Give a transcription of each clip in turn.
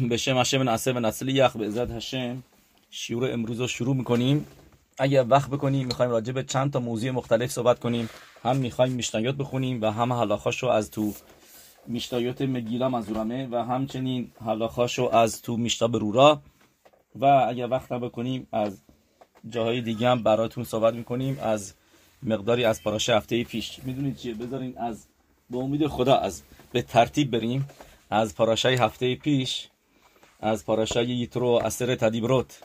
به شم هشم نعسه و نسلیخ به عزت هشم شیور امروز رو شروع می‌کنیم اگه وقت بکنیم می‌خوایم راجع به چند تا موضوع مختلف صحبت کنیم هم می‌خوایم میشنایات بخونیم و هم حلاخاش رو از تو میشتایات مگیلا منظورمه و همچنین حلاخاش رو از تو میشتا برورا و اگه وقت بکنیم از جاهای دیگه هم براتون صحبت می‌کنیم از مقداری از پاراشه هفته پیش می‌دونید چیه بذارین از به امید خدا از به ترتیب بریم از پاراشای هفته پیش از پاراشای یترو اثر تدیبروت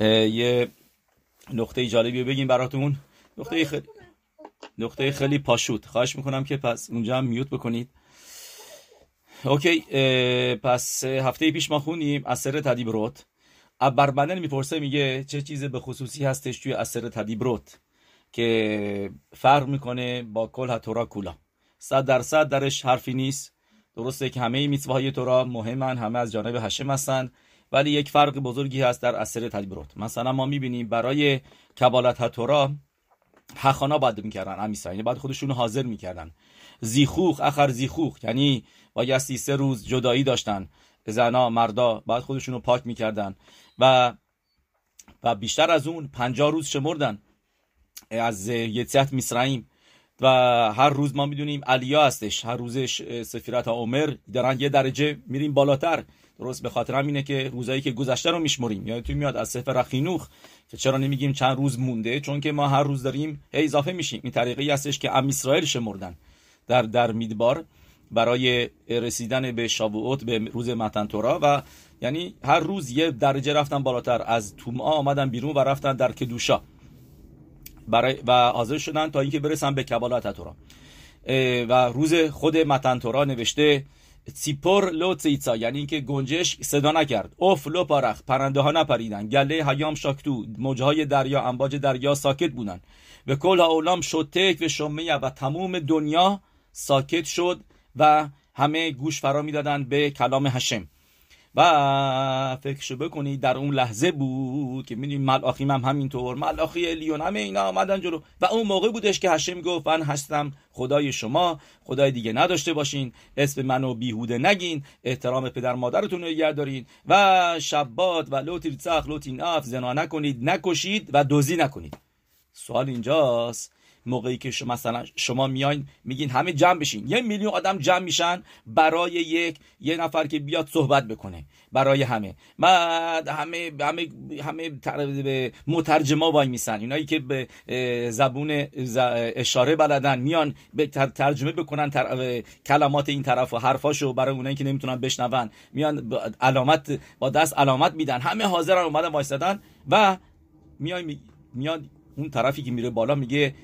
یه نقطه جالبی بگیم براتون. نقطه خیلی نقطه خیلی پاشوت خواهش می‌کنم که پس اونجا هم میوت بکنید. اوکی پس هفته پیش ما خونیم اثر تدیبروت ابربنل می‌پرسه میگه چه چیز به خصوصی هستش توی اثر تدیبروت که فرق می‌کنه با کل تورا کولا. صد درصد درش حرفی نیست. درسته که همه میتوهای تورا مهمن همه از جانب هشم هستن ولی یک فرق بزرگی هست در اثر تدبیرات. مثلا ما می‌بینیم برای کبالت تورا حخانا باید می‌کردن امیسا یعنی بعد خودشون حاضر می‌کردن. زیخوخ اخر زیخوخ یعنی بایستی سه روز جدایی داشتن. زنا مردا بعد خودشون رو پاک می‌کردن و و بیشتر از اون پنجاه روز شمردن. از یتیت میسرائیم و هر روز ما می‌دونیم علیا هستش. هر روز سفیرت عمر دارن یه درجه میریم بالاتر. درست به خاطر اینه که روزایی که گذشته رو میشمریم. تو میاد از سفر رخینوخ که چرا نمیگیم چند روز مونده؟ چون که ما هر روز داریم هی اضافه میشیم. این طریقی هستش که ام اسرائیل شمردن در در میدبار برای رسیدن به شابوت به روز متن تورا و یعنی هر روز یه درجه رفتن بالاتر. از توما آمدن بیرون و رفتن در کدوشا. برای و حاضر شدن تا اینکه برسن به کبالات تورا و روز خود متن تورا نوشته سیپور لو تیتسا یعنی اینکه گنجش صدا نکرد. اوف لو پارخ پرنده ها نپریدن. گله هیام شاکتو موجه های دریا انباج دریا ساکت بودن. و کل اولام شتک و شمیه و تموم دنیا ساکت شد و همه گوش فرا می‌دادن به کلام هشم و فکرشو بکنید در اون لحظه بود که می‌دونیم ملاخیم هم همینطور. ملاخی الیون همه اینا آمدن جلو. و اون موقع بودش که هشم گفت من هستم خدای شما. خدای دیگه نداشته باشین. اسم منو بیهوده نگین. احترام پدر مادرتون رو نگه دارین. و شبات و لوتیر تیرتسخ لوتین اف زنا نکنید نکشید و دوزی نکنید. سوال اینجاست. موقعی که شما مثلا شما میاین میگین همه جمع بشین. یه میلیون آدم جمع میشن برای یک یه نفر که بیاد صحبت بکنه. برای همه. بعد همه همه همه مترجما وای میسن. اینایی که به زبون اشاره بلدن میان به ترجمه بکنن کلمات این طرف و حرفاشو برای اونایی که نمی‌تونن بشنون. میان علامت با دست علامت میدن. همه حاضرن اومدن وایسادن و میان میان اون طرفی که میره بالا میگه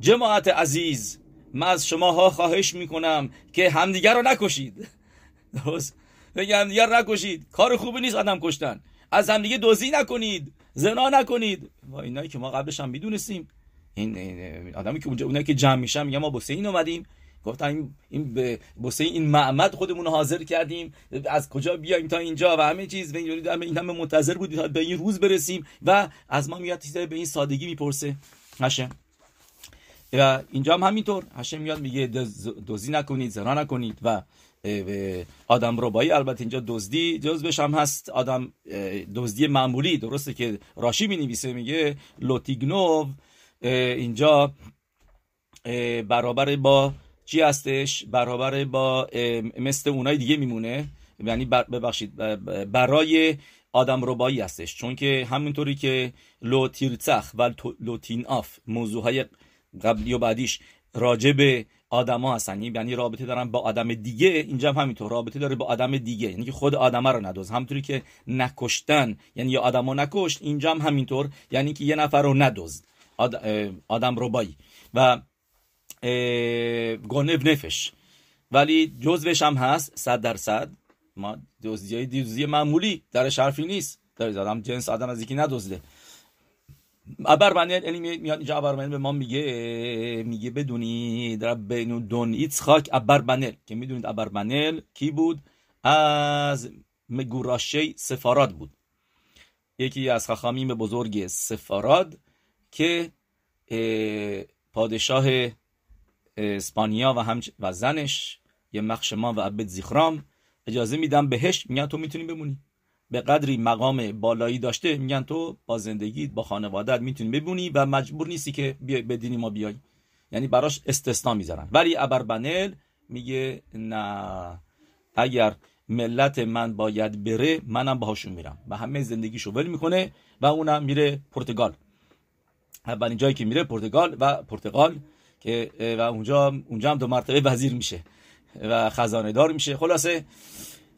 جماعت عزیز من از شماها خواهش می‌کنم که همدیگر رو نکشید. درست؟ همدیگر نکشید. کار خوبی نیست آدم کشتن. از همدیگه دوزی نکنید زنا نکنید. و اینایی که ما قبلش هم می‌دونستیم. این آدمی که اونجا اونایی که جمع میشن میگن ما با این اومدیم. گفتن این این به این معمد خودمون حاضر کردیم. از کجا بیایم تا اینجا و همه چیز. و این همه منتظر بودیم تا به این روز برسیم. و از ما میاد به این سادگی می‌پرسه. هشم و اینجا هم همینطور. هشم میاد میگه دزدی نکنید زنا نکنید و آدم ربایی. البته اینجا دزدی جزبش هم هست. آدم دزدی معمولی. درسته که راشی می نویسه میگه لوتیگنوو. اینجا برابر با چی هستش؟ برابر با مثل اونای دیگه میمونه. یعنی ببخشید برای آدم ربایی هستش. چون که همینطوری که لوتیرچخ و لوتین آف موضوع های قبلی و بعدیش راجع به آدما هستن. یعنی رابطه دارن با آدم دیگه. اینجا هم همینطور. رابطه داره با آدم دیگه. یعنی که خود آدمه رو ندوز. همونطوری که نکشتن. یعنی یا آدمو نکشت اینجا هم همینطور. یعنی که یه نفر رو ندوز. آدم رو بایی. و گنب نفش. ولی جزوش هم هست. صد درصد. ما دوزی دوزی معمولی. در حرفی نیست. در آدم جنس آدم از یکی ندزده ابربنل یعنی میاد اینجا ابربنل به ما میگه میگه بدونید رب دون ایتسخاک ابربنل که می‌دونید ابربنل کی بود؟ از مگوراشه سفاراد بود. یکی از خخامیم بزرگ سفاراد که پادشاه اسپانیا و هم و زنش یه مخشما و عبد زیخرام اجازه میدم بهش. میگن تو می‌تونی بمونی. به قدری مقام بالایی داشته میگن تو با زندگی با خانوادت می‌تونی بمونی و مجبور نیستی که به دینی ما بیای. یعنی براش استثنا می‌ذارن. ولی ابربنل میگه نه اگر ملت من باید بره منم باهاشون میرم. و همه زندگیشو ول می‌کنه و اونم میره پرتغال. اولین جایی که میره پرتغال و پرتغال که و اونجا اونجا هم دو مرتبه وزیر میشه و خزانه دار میشه. خلاصه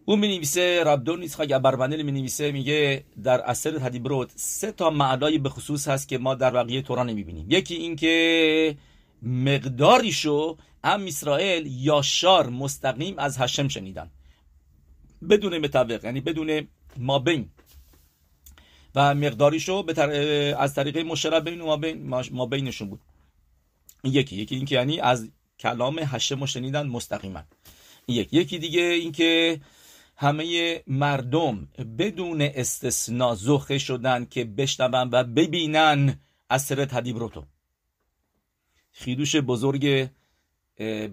او می نویسه ربدون نیست اگر بربندل می نویسه میگه در اثر تدیبروت سه تا معنای به خصوص هست که ما در بقیه تورا نمی‌بینیم. یکی اینکه مقداریشو ام اسرائیل یاشار مستقیم از هشم شنیدن. بدون متوق یعنی بدون مابین. و مقداریشو از طریق مشرب بین ما بینشون بود. یکی یکی اینکه یعنی از کلام هشم شنیدن مستقیما. یک. یکی دیگه اینکه همه مردم بدون استثنا زخه شدن که بشنون و ببینن اثر تدیبروتو خیدوش بزرگ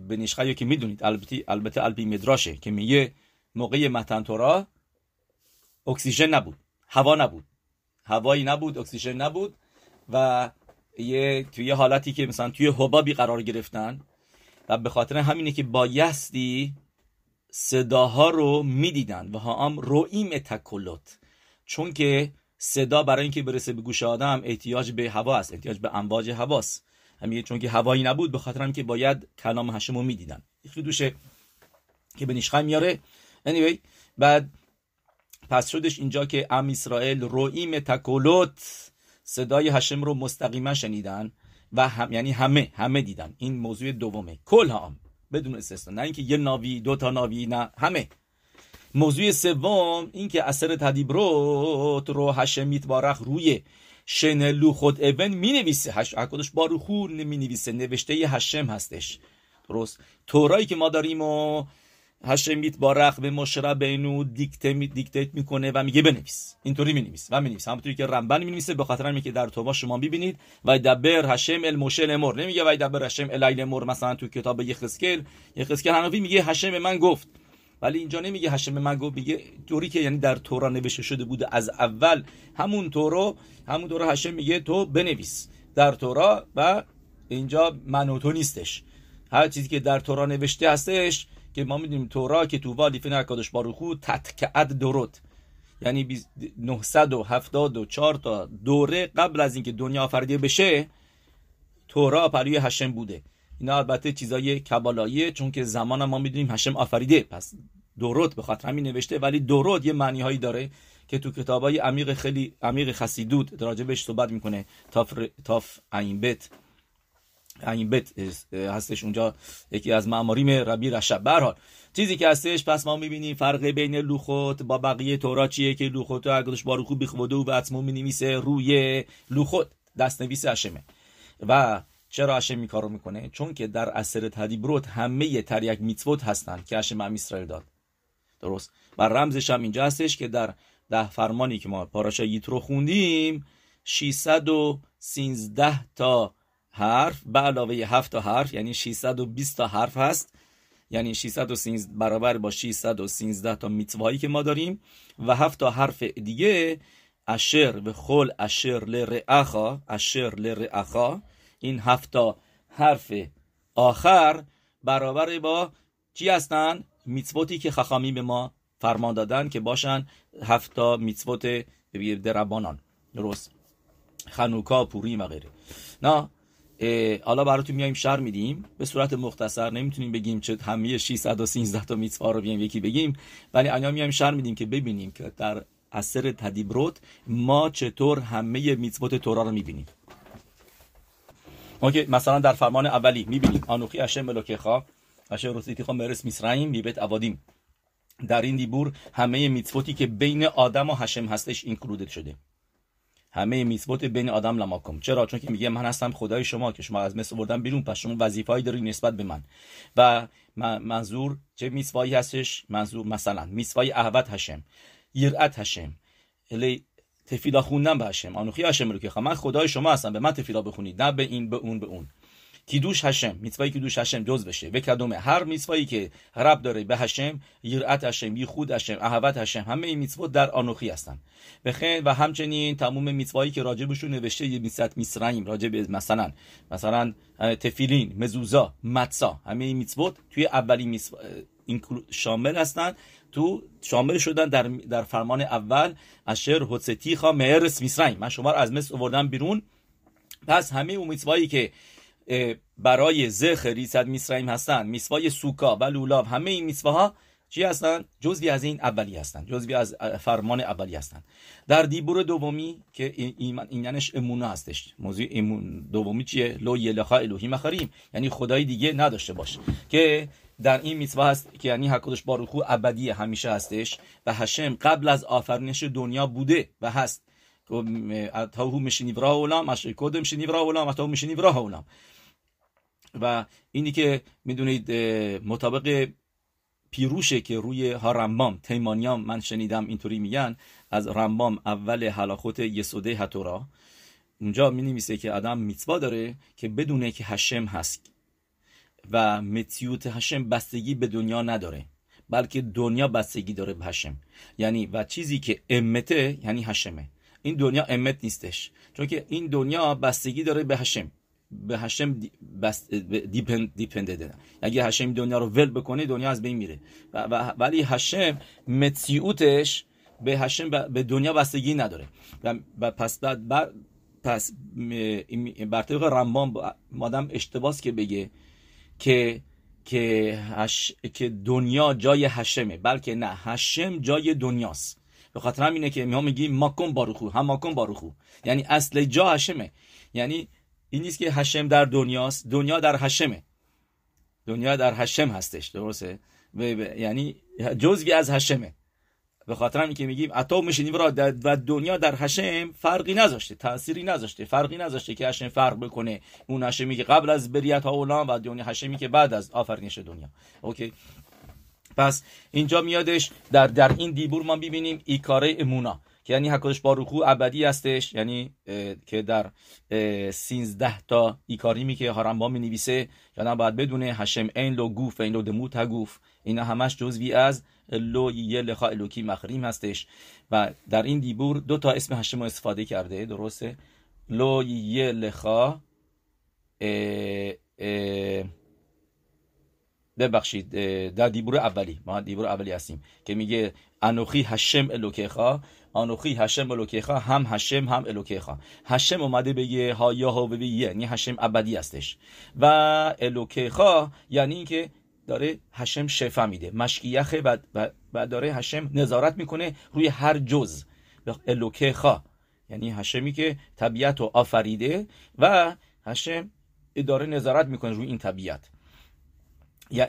بنیشخه که می‌دونید البته البته البی مدراشه که میگه موقع متن اکسیژن نبود هوا نبود. هوایی نبود اکسیژن نبود و یه توی حالتی که مثلا توی حبابی قرار گرفتن و به خاطر همینه که بایستی صداها رو می‌دیدن و ها هم رویم تکلت چون که صدا برای اینکه برسه به گوش آدم احتیاج به هوا است احتیاج به امواج هواست. همین چون که هوایی نبود به خاطر که باید کلام هشم رو می‌دیدن دوشه که به نشخه میاره anyway بعد پس شدش اینجا که ام اسرائیل رویم تکلت صدای هشم رو مستقیما شنیدن و هم یعنی همه همه دیدن. این موضوع دومه. کل هم بدون استثنا. نه اینکه یه ناوی دو تا ناوی نه. همه. موضوع سوم اینکه اثر تدیبروت رو هشمیت بارخ روی شنلو خود اون می نویسه هش اکدش باروخو می نویسه نوشته هشم هستش. درست. تورایی که ما داریم و هشمیت با رقم مشرب اینو دیکته می دیکتیت می‌کنه و میگه بنویس. اینطوری مینویس و مینویس. همونطوری که رمبن می‌نویسه به خاطر که در توبا شما ببینید و دبر هشم الموشل امر نمیگه و دبر هشم الایل امر مثلا تو کتاب یخسکل یخسکل حنفی میگه هشم من گفت. ولی اینجا نمیگه هشم من گفت میگه طوری که یعنی در تورا نوشته شده بوده از اول. همون تورو همون تورا هشم میگه تو بنویس. در تورا و اینجا من نیستش. هر چیزی که در تورا نوشته هستش که ما می‌دونیم تورا که تو والی فین اکادش باروخو تتکعد درود. یعنی 974 تا دوره قبل از اینکه دنیا آفریده بشه تورا پروی هشم بوده. اینا البته چیزای کبالاییه چون که زمان ما می‌دونیم هشم آفریده. پس درود به خاطر همین نوشته ولی درود یه معنی هایی داره که تو کتابای عمیق خیلی عمیق خسیدود راجبش صحبت می‌کنه. تاف تاف این بت این بت هستش اونجا یکی از معماریم ربی رشب برحال چیزی که هستش پس ما می‌بینیم فرق بین لوخوت با بقیه تورا چیه که لوخوت اگرش بارو بیخوده و عطمو می‌نویسه روی لوخوت دست نویس هشمه و چرا هشم می کارو می‌کنه؟ چون که در اثر تدیبروت همه تریک میتوت هستن که هشم هم اسرائیل داد. درست. و رمزش هم اینجا هستش که در ده فرمانی که ما پاراشا یترو خوندیم 613 تا حرف به علاوه 7 تا حرف یعنی 620 تا حرف هست. یعنی 613 برابر با 613 تا میتوایی که ما داریم. و 7 تا حرف دیگه اشر و خل اشر لرعخا اشر لرعخا این 7 تا حرف آخر برابر با چی هستن؟ میتوتی که خخامی به ما فرمان دادن که باشن هفت تا میتوت دربانان. درست. خنوکا پوری و غیره. نه حالا براتون میایم شر میدیم. به صورت مختصر نمی‌تونیم بگیم چه همه 613 تا میتوا رو بیایم یکی بگیم. ولی الان میایم شر میدیم که ببینیم که در اثر تدیبروت ما چطور همه میتوت تورا رو می‌بینیم. اوکی مثلا در فرمان اولی می‌بینیم. آنوخی اشم ملوکخا اشم روسیتی خوا مرس میسرائیم میبت اوادیم در این دیبور همه میتفوتی که بین آدم و هشم هستش اینکلودد شده. همه میتوت بین آدم لماکم. چرا؟ چون که میگه من هستم خدای شما که شما از مصر بردن بیرون پس شما وظیفه‌ای داری نسبت به من. و منظور چه میسوایی هستش؟ منظور مثلا میسوای احوت هشم یرعت هشم الی تفیلا خوندن به هشم آنوخی هشم رو که من خدای شما هستم به من تفیلا بخونید. نه به این به اون به اون. کیدوش هشم میتوایی کیدوش هشم جز بشه. و کدومه هر میتوایی که رب داره به هشم یرعت هشم یخود هشم احوت هشم همه این میتوات در آنوخی هستن. بخیر و همچنین تمام میتوایی که راجبشون نوشته یه میست میسرائیم راجب مثلا مثلا تفیلین مزوزا متسا همه این میتوات توی اولی میتوا شامل هستن. تو شامل شدن در, در فرمان اول اشر حسطیخا مهرس میسرائیم من شما از مصر آوردم بیرون. پس همه اون که برای زخ ریصد میسرائیم هستن. میسوای سوکا و لولاب همه این میسواها چی هستن؟ جزوی از این اولی هستن. جزوی از فرمان اولی هستن. در دیبور دومی که ایمان اینش امونه هستش. موضوع امون دومی چیه؟ لو یلخا الوهی مخریم یعنی خدای دیگه نداشته باش. که در این میتوا هست که یعنی حکودش باروخو ابدی همیشه هستش و هشم قبل از آفرینش دنیا بوده و هست. هو مشنیورا اولام اش کدم مشنیورا اولام اتاو مشنیورا اولام. و اینی که می‌دونید مطابق پیروشه که روی ها رمبام تیمانیام من شنیدم اینطوری میگن از رمبام اول حلاخوت یسوده هتورا اونجا می نویسه که آدم میتوا داره که بدونه که هشم هست و متیوت هشم بستگی به دنیا نداره بلکه دنیا بستگی داره به هشم. یعنی و چیزی که امته یعنی هشمه. این دنیا امت نیستش چون که این دنیا بستگی داره به هشم. به هشم بست دیپند دیپنده اگه هشم دنیا رو ول بکنه دنیا از بین میره. ولی هشم متیوتش به هشم به دنیا بستگی نداره. و پس بعد بر پس بر طبق رمبان مادم اشتباس که بگه که که, هش... که دنیا جای هشمه بلکه نه هشم جای دنیاست. به خاطر اینه که ما میگیم ماکن باروخو هم ماکن باروخو. یعنی اصل جا هشمه. یعنی این نیست که هشم در دنیاست. دنیا در هشمه دنیا در هشم هستش. درسته؟ یعنی جزوی از هشمه به خاطر اینکه که میگیم اتا میشینیم را و دنیا در هشم فرقی نذاشته تأثیری نذاشته فرقی نذاشته که هشم فرق بکنه. اون هشمی که قبل از بریت ها و دنیا هشمی که بعد از آفرینش دنیا. اوکی؟ پس اینجا میادش در در این دیبور ما ببینیم ایکاره امونا که یعنی حکادش باروخو ابدی هستش یعنی که در سینزده تا ایکاریمی که هارنبا می نویسه یعنی باید بدونه هشم این لو گوف این لو دموت گوف اینا همش جزوی از لو یه لخا الوکی مخریم هستش. و در این دیبور دو تا اسم هشم رو استفاده کرده درسته؟ لو یه لخا ببخشید در دیبور اولی ما دیبور اولی هستیم که میگه انوخی هشم الوکیخا انوخی هشم الوکیخا هم هشم هم الوکیخا. هشم اومده بگه ها یا ها یعنی هشم ابدی هستش. و الوکیخا یعنی اینکه داره هشم شفا میده. مشکیخه و, و داره هشم نظارت می‌کنه روی هر جز. الوکیخا. یعنی هشمی که طبیعت رو آفریده و هشم داره نظارت می‌کنه روی این طبیعت.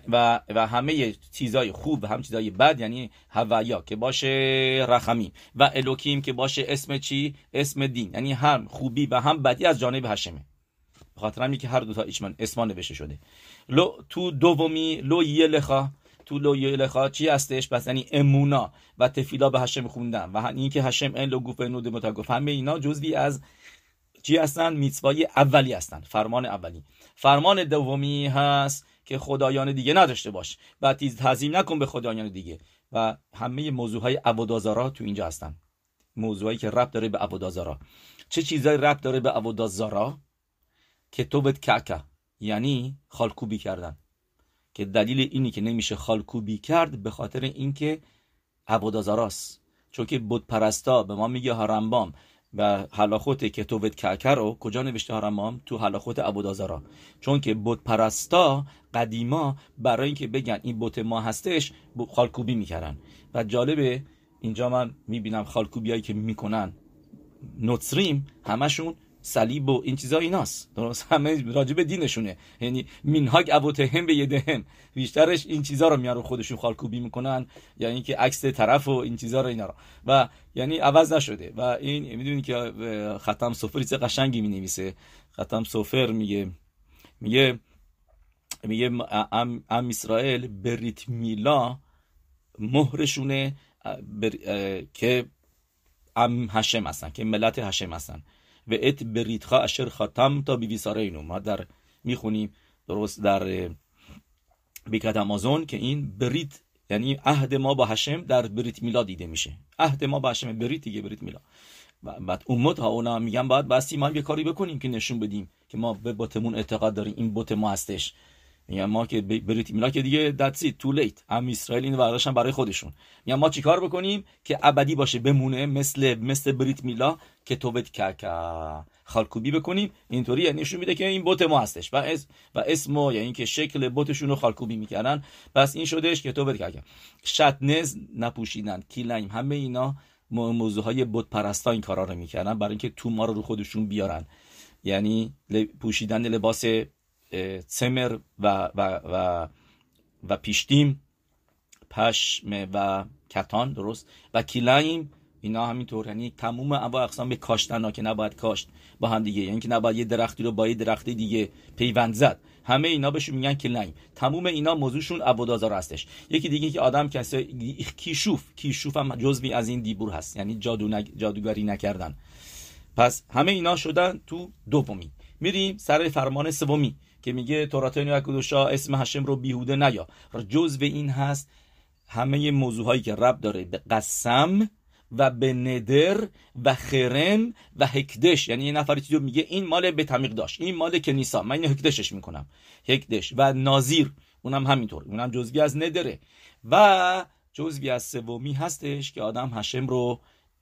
و, و همه چیزای خوب و هم چیزای بد یعنی هوایا که باشه رحمی و الوکیم که باشه اسم چی؟ اسم دین. یعنی هم خوبی و هم بدی از جانب هشمه. خاطر که هر دو تا اسمان نوشته شده. لو تو دومی لو یه تو لو یه چی هستش؟ پس یعنی امونا و تفیلا به هشم خوندن. و این که هشم این لو گوف نود متگف همه اینا جزوی از چی هستن؟ میتوای اولی هستن. فرمان اولی. فرمان دومی هست که خدایان دیگه نداشته باش. و تعظیم نکن به خدایان دیگه. و همه موضوع های عبودازارا تو اینجا هستن. موضوعی که رب داره به عبودازارا چه چیزایی رب داره به عبودازارا که تو کعکه. یعنی خالکوبی کردن. که دلیل اینی که نمیشه خالکوبی کرد به خاطر اینکه عبودازاراست چون که بود پرستا به ما میگه هارنبام و حلاخوت تو کعکه رو کجا نوشته هارنبام تو حلاخوت عبودازارا چون که بود پرستا قدیما برای اینکه بگن این بوت ما هستش خالکوبی می‌کردن. و جالبه اینجا من می‌بینم خالکوبی که می‌کنن نوتسریم همشون صلیب و این چیزا ایناست. درست؟ همه راجب دینشونه. یعنی مینهاگ ابوتهم به یدهم. بیشترش این چیزا رو میارو خودشون خالکوبی می‌کنن. یعنی که عکس طرف و این چیزا رو اینا رو. و یعنی عوض نشده. و این می‌دونی که ختم سفر چه قشنگی می‌نویسه. ختم سفر میگه میگه میگه עם, עם ישראל ברית מילה مهرشونه که עם השם هستن که ملت השם هستن. و את בריתך אשר חתמת בבשרנו اینو ما در می‌خونیم درست در ברכת המזון که این ברית یعنی عهد ما با השם در ברית מילה دیده میشه عهد ما با השם ברית دیگه ברית מילה بعد امت ها اونا میگن باید بستی ما یه کاری بکنیم که نشون بدیم که ما به بتمون اعتقاد داریم این بت ما هستش میگن ما که بریت میلا که دیگه دتسی تو لیت هم اسرائیل اینو برداشتن برای خودشون. میگن ما چیکار بکنیم؟ که ابدی باشه بمونه مثل مثل بریت میلا که توبت که خالکوبی بکنیم. اینطوری یعنی نشون میده که این بت ما هستش. و اسم و اسم یعنی اینکه شکل بتشون رو خالکوبی می‌کردن. پس این شدش که توبت که شتنز نپوشیدن کیلایم همه اینا موضوع های بت پرستا این کارا رو می‌کردن برای اینکه تو ما رو رو خودشون بیارن. یعنی پوشیدن لباس צמר و, و, و, و פשתים پشم و کتان درست. و כלאיים اینا همینطور. یعنی تموم انواع اقسام به کاشتن ها که نباید کاشت با هم دیگه. یعنی که نباید یه درختی رو با یه درختی دیگه پیوند زد. همه اینا بهشون میگن כלאיים تموم اینا موضوعشون עבודה זרה هستش. یکی دیگه که آدم کسی כישוף. כישוף هم جزوی از این דיבור هست. یعنی جادو جادوگری نکردن. پس همه اینا شدن تو دومی. میریم سر فرمان سومی. که میگه تورات کدوشا اسم هشم رو بیهوده نیا. جزو این هست همه موضوع هایی که رب داره به قسم و به ندر و خرم و هکدش. یعنی یه نفری چیزی میگه این مال به تمیق داشت این مال کنیسا من اینو هکدشش می‌کنم. هکدش و نازیر اونم همینطور. اونم جزوی از ندره و جزوی از سومی هستش که آدم هشم رو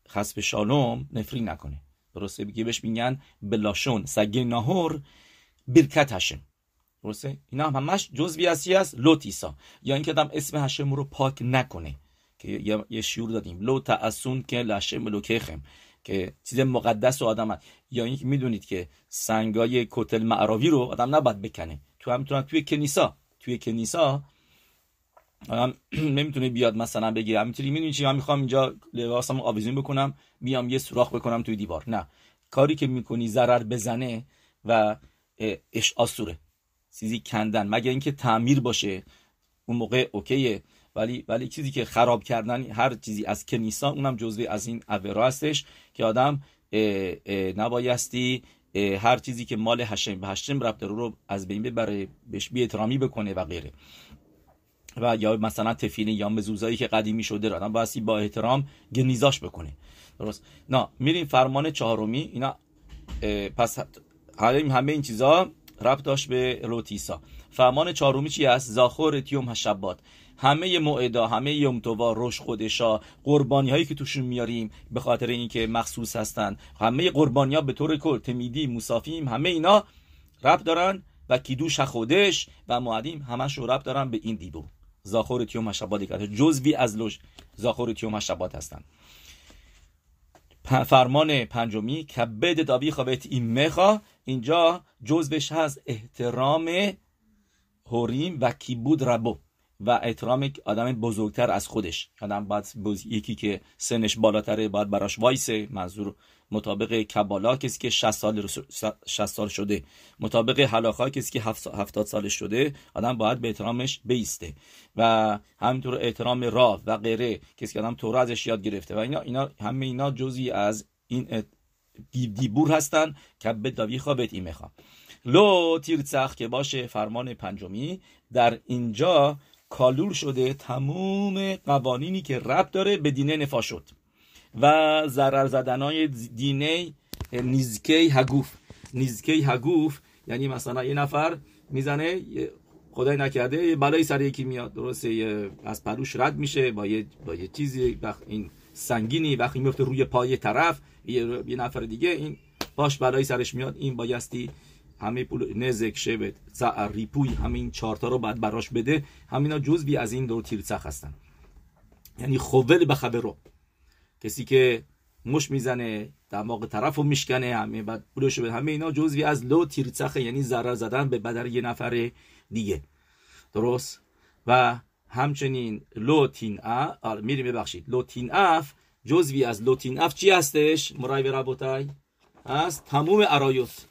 خسب شالوم نفرین نکنه. درسته؟ بگه بهش میگن بلاشون. سگه ناهور برکت هشم. درسته؟ اینا هم همش جزوی ازی است لوتیسا. یا اینکه آدم اسم هشم رو پاک نکنه. که یه شیور دادیم. لو تاسون که لشه ملوکیخم که چیز مقدس و آدم هست. یا اینکه می‌دونید که سنگای کتل معراوی رو آدم نباید بکنه. تو هم توی کنیسا. توی کنیسا آدم نمی‌تونه بیاد مثلا بگه همینطوری می‌دونی چی؟ من می‌خوام اینجا لباسم آویزون بکنم بیام یه سوراخ بکنم توی دیوار. نه. کاری که می‌کنی ضرر بزنه و اش آسوره. چیزی کندن مگه اینکه تعمیر باشه. اون موقع اوکیه. ولی ولی چیزی که خراب کردن هر چیزی از کنیسا اونم جزوی از این اورا هستش که آدم نبایستی هر چیزی که مال هشم به هشم ربط رو از بین ببره بهش بی احترامی بکنه و غیره. و یا مثلا تفیل یا مزوزایی که قدیمی شده رو آدم بایستی با احترام گنیزاش بکنه. درست. نه میریم فرمان چهارمی. اینا پس همه این چیزا ربط داشت به لوتیسا. فرمان چهارمی چی است؟ زاخور تیوم هشبات همه موعدا همه یومتوا روش خودشا قربانی هایی که توشون میاریم به خاطر اینکه مخصوص هستن. همه قربانی ها به طور کل تمیدی مسافیم همه اینا رب دارن و کیدوش خودش و معدیم همش رو رب دارن به این دیدو زاخور تیوم هشبات جزوی از لوش زاخور تیوم هشبات هستن. فرمان پنجمی کبد خوابت این مخا اینجا جزوش هست احترام هوریم و کیبود ربو و احترام آدم بزرگتر از خودش. آدم باید یکی که سنش بالاتره باید براش وایسه. منظور مطابق کبالا کسی که 60 سال 60 سال شده. مطابق حلاخا کسی که 70 سال شده آدم باید به احترامش بیسته. و همینطور احترام راه و غیره کسی که آدم تو ازش یاد گرفته. و اینا اینا همه اینا جزی از این دیبور هستن که به داوی خوابت این می‌خوام. لو تیرچخ که باشه فرمان پنجمی. در اینجا کالول شده تموم قوانینی که رب داره به دینه نفا شد. و ضرر زدنای دینه نیزکی هگوف نیزکی هگوف یعنی مثلا یه نفر می‌زنه خدای نکرده یه بلای سر یکی میاد. درسته از پروش رد میشه با یه, با یه چیزی این سنگینی وقتی میفته روی پای طرف یه, یه نفر دیگه این باش بلای سرش میاد این بایستی همه پول نزک شبت ریپوی همه این چارتا رو باید براش بده. همینا جزوی از این دو تیرچخ هستن. یعنی חובל בחברו. کسی که مشت می‌زنه دماغ طرف رو میشکنه همه بعد پولش بده همه اینا جزوی از לא תרצח یعنی ضرر زدن به بدن یه نفر دیگه. درست؟ و همچنین לא תנא میریم ببخشید. לא תנאף جزوی از לא תנאף چی هستش؟ מוריי רבותיי؟ هست؟ تموم עריות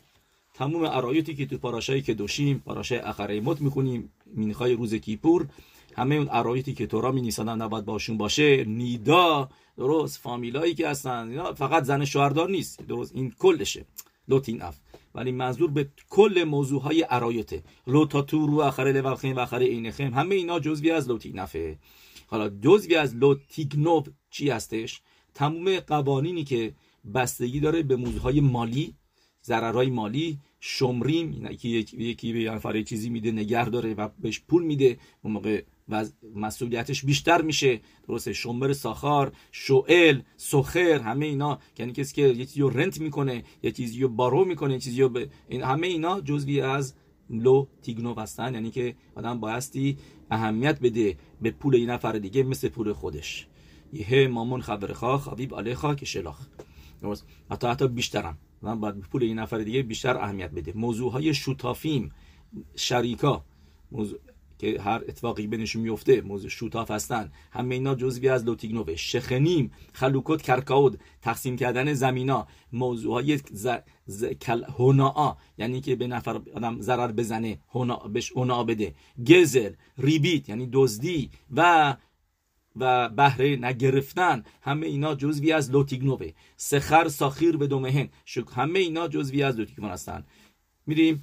تموم עריות ی که تو פרשה ی קדושים פרשה ی אחרי מות می‌خونیم מנחה ی روز כיפור. همه اون ارایتی که تورا می نیسانن نباید باشون باشه نیدا درست فامیلایی که هستن اینا فقط زن شوهردار نیست درست این کلشه. لوتین اف. ولی منظور به کل موضوع های عرایته لو تا تو رو اخره لوخیم و اخره اینخیم همه اینا جزوی از نفه حالا جزوی از لوتیگنوف چی هستش؟ تموم قوانینی که بستگی داره به موضوع های مالی ضررهای مالی شمریم یکی یکی به نفر چیزی میده نگه داره و بهش پول میده اون موقع و مسئولیتش بیشتر میشه. درسته شمر ساخار شوئل سخر همه اینا. یعنی کسی که یه چیزی رو رنت می‌کنه یه چیزی رو بارو می‌کنه یه چیزی رو این همه اینا جزوی از لو تیگنو هستن. یعنی که آدم بایستی اهمیت بده به پول این نفر دیگه مثل پول خودش. یه مامون خبر خواه خبیب علیخا که شلاخ. حتی حتی بیشترم. من باید پول این نفر دیگه بیشتر اهمیت بده. موضوع های شوتافیم شریکا. موضوع که هر اتفاقی بینشون میفته موضوع شوتاف هستن. همه اینا جزوی از لوتیگنوه شخنیم خلوکت کرکاود تقسیم کردن زمینا. موضوع های ز... ز... یعنی که به نفر آدم ضرر بزنه هنا بهش هنا بده. گزل ریبیت یعنی دزدی و و بهره نگرفتن. همه اینا جزوی از لوتیگنوه. سخر ساخیر به دومهن. همه اینا جزوی از لوتیگنو هستن. میریم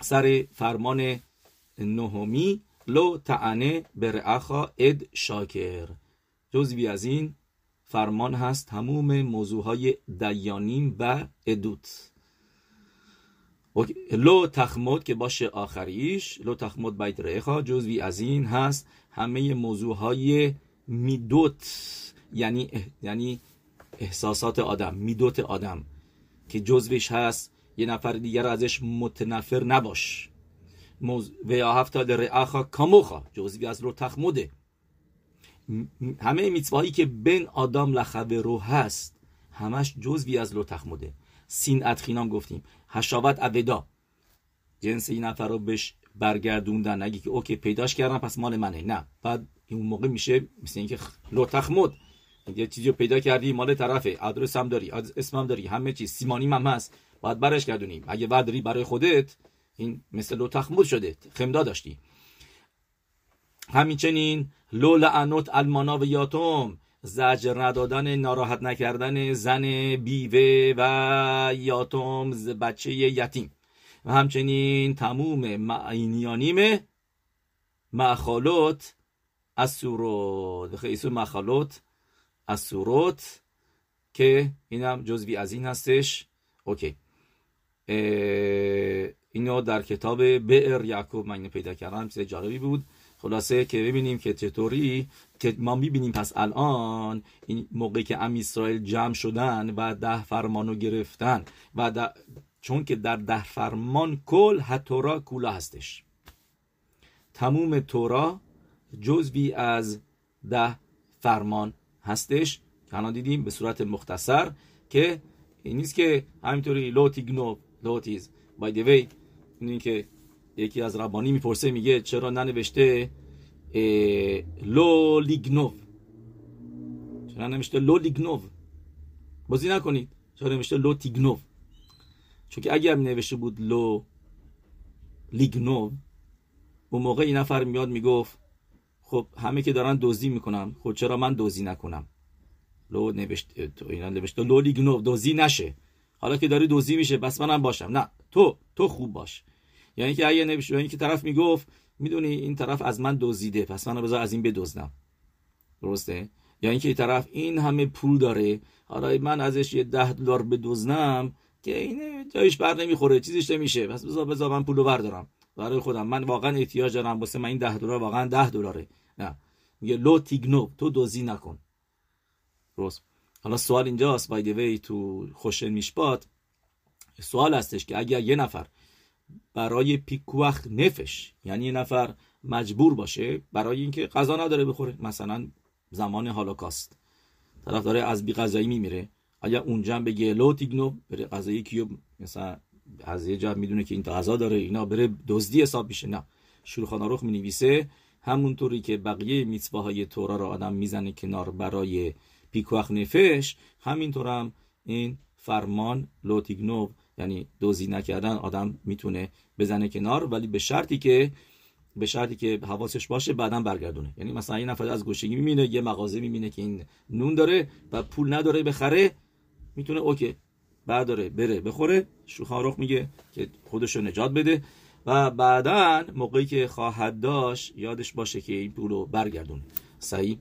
سر فرمان نهمی لو تعنه برعخا اد شاکر. جزوی از این فرمان هست تموم موضوع های دیانیم و ادوت. لو تخمد که باشه آخریش لو تخمد بیت رعخا. جزوی از این هست همه موضوع های میدوت یعنی یعنی احساسات آدم میدوت آدم که جزوش هست یه نفر دیگر ازش متنفر نباش. و رعاخا کاموخا جزوی از رو تخمده همه میتواهی که بین آدم لخوه رو هست همش جزوی از رو تخمده سین ادخینام گفتیم هشاوت اودا جنس این نفر رو بهش برگردوندن نگی که اوکی پیداش کردم پس مال منه نه بعد اون موقع میشه مثل اینکه لو تخمد یه چیزی رو پیدا کردی مال طرفه آدرس هم داری اسمم داری همه چیز سیمانی هم هست باید برش گردونیم اگه بعد برای خودت این مثل لو تخمود شده خمدا داشتی. همینچنین لو لعنت المانا و یاتم زجر ندادن ناراحت نکردن زن بیوه و یاتم بچه یتیم. و همچنین تموم معینیانیم مخالوت از سورت خیسو مخالوت از سورت که اینم جزوی از این هستش. اوکی. اینو در کتاب بئر یعقوب من پیدا کردم چیز جالبی بود. خلاصه که ببینیم که چطوری که ما می‌بینیم پس الان این موقعی که ام اسرائیل جمع شدن و ده فرمانو گرفتن و چون که در ده فرمان کل هتورا کولا هستش. تموم تورا جزوی از ده فرمان هستش. که دیدیم به صورت مختصر که این نیست که همینطوری لوتیگنو لوتیز بای دی وی این که یکی از ربانی می‌پرسه میگه چرا ننوشته لو لیگنوف چرا ننوشته لو لیگنوف بازی نکنید. چرا ننوشته لو تیگنوف چون که اگر نوشته بود لو لیگنوف اون موقع این نفر میاد می‌گفت خب همه که دارن دزدی می‌کنن خب چرا من دزدی نکنم؟ لو نوشته اینا نوشته لو لیگنوف دزدی نشه. حالا که داری دزدی میشه بس منم باشم. نه تو تو خوب باش. یعنی که اگه نمیشه یعنی که طرف می‌گفت می‌دونی این طرف از من دزدیده پس منو بذار از این بدزدم. درسته؟ یعنی که این طرف این همه پول داره حالا من ازش یه ده دلار بدزدم که این جایش بر نمی‌خوره چیزیش نمیشه. پس بذار بذار من پولو بردارم. برای خودم. من واقعا احتیاج دارم واسه من این ده دلار واقعا ده دلاره. نه. میگه لو تیگنو تو دوزی نکن. درست. حالا سوال اینجاست بای دی تو خوش میشپات سوال هستش که اگر یه نفر برای پیکوخ نفش یعنی یه نفر مجبور باشه برای اینکه غذا نداره بخوره مثلا زمان هالوکاست طرف داره از بی غذایی میمیره اگر اونجا بگه لو تیگنو بره غذایی کیو مثلا از یه جا می‌دونه که این غذا داره اینا بره دزدی حساب میشه. نه شروع روخ می نویسه همونطوری که بقیه میتواهای تورا را آدم می‌زنه کنار برای پیکوخ نفش همینطور هم این فرمان لوتیگنو یعنی دوزی نکردن آدم می‌تونه بزنه کنار ولی به شرطی که به شرطی که حواسش باشه بعدا برگردونه. یعنی مثلا این نفر از گوشگی می‌بینه یه مغازه می‌بینه که این نون داره و پول نداره بخره می‌تونه اوکی بعد داره بره بخوره. شوخان رخ میگه که خودشو نجات بده و بعدا موقعی که خواهد داشت یادش باشه که این پول رو برگردون. صحیح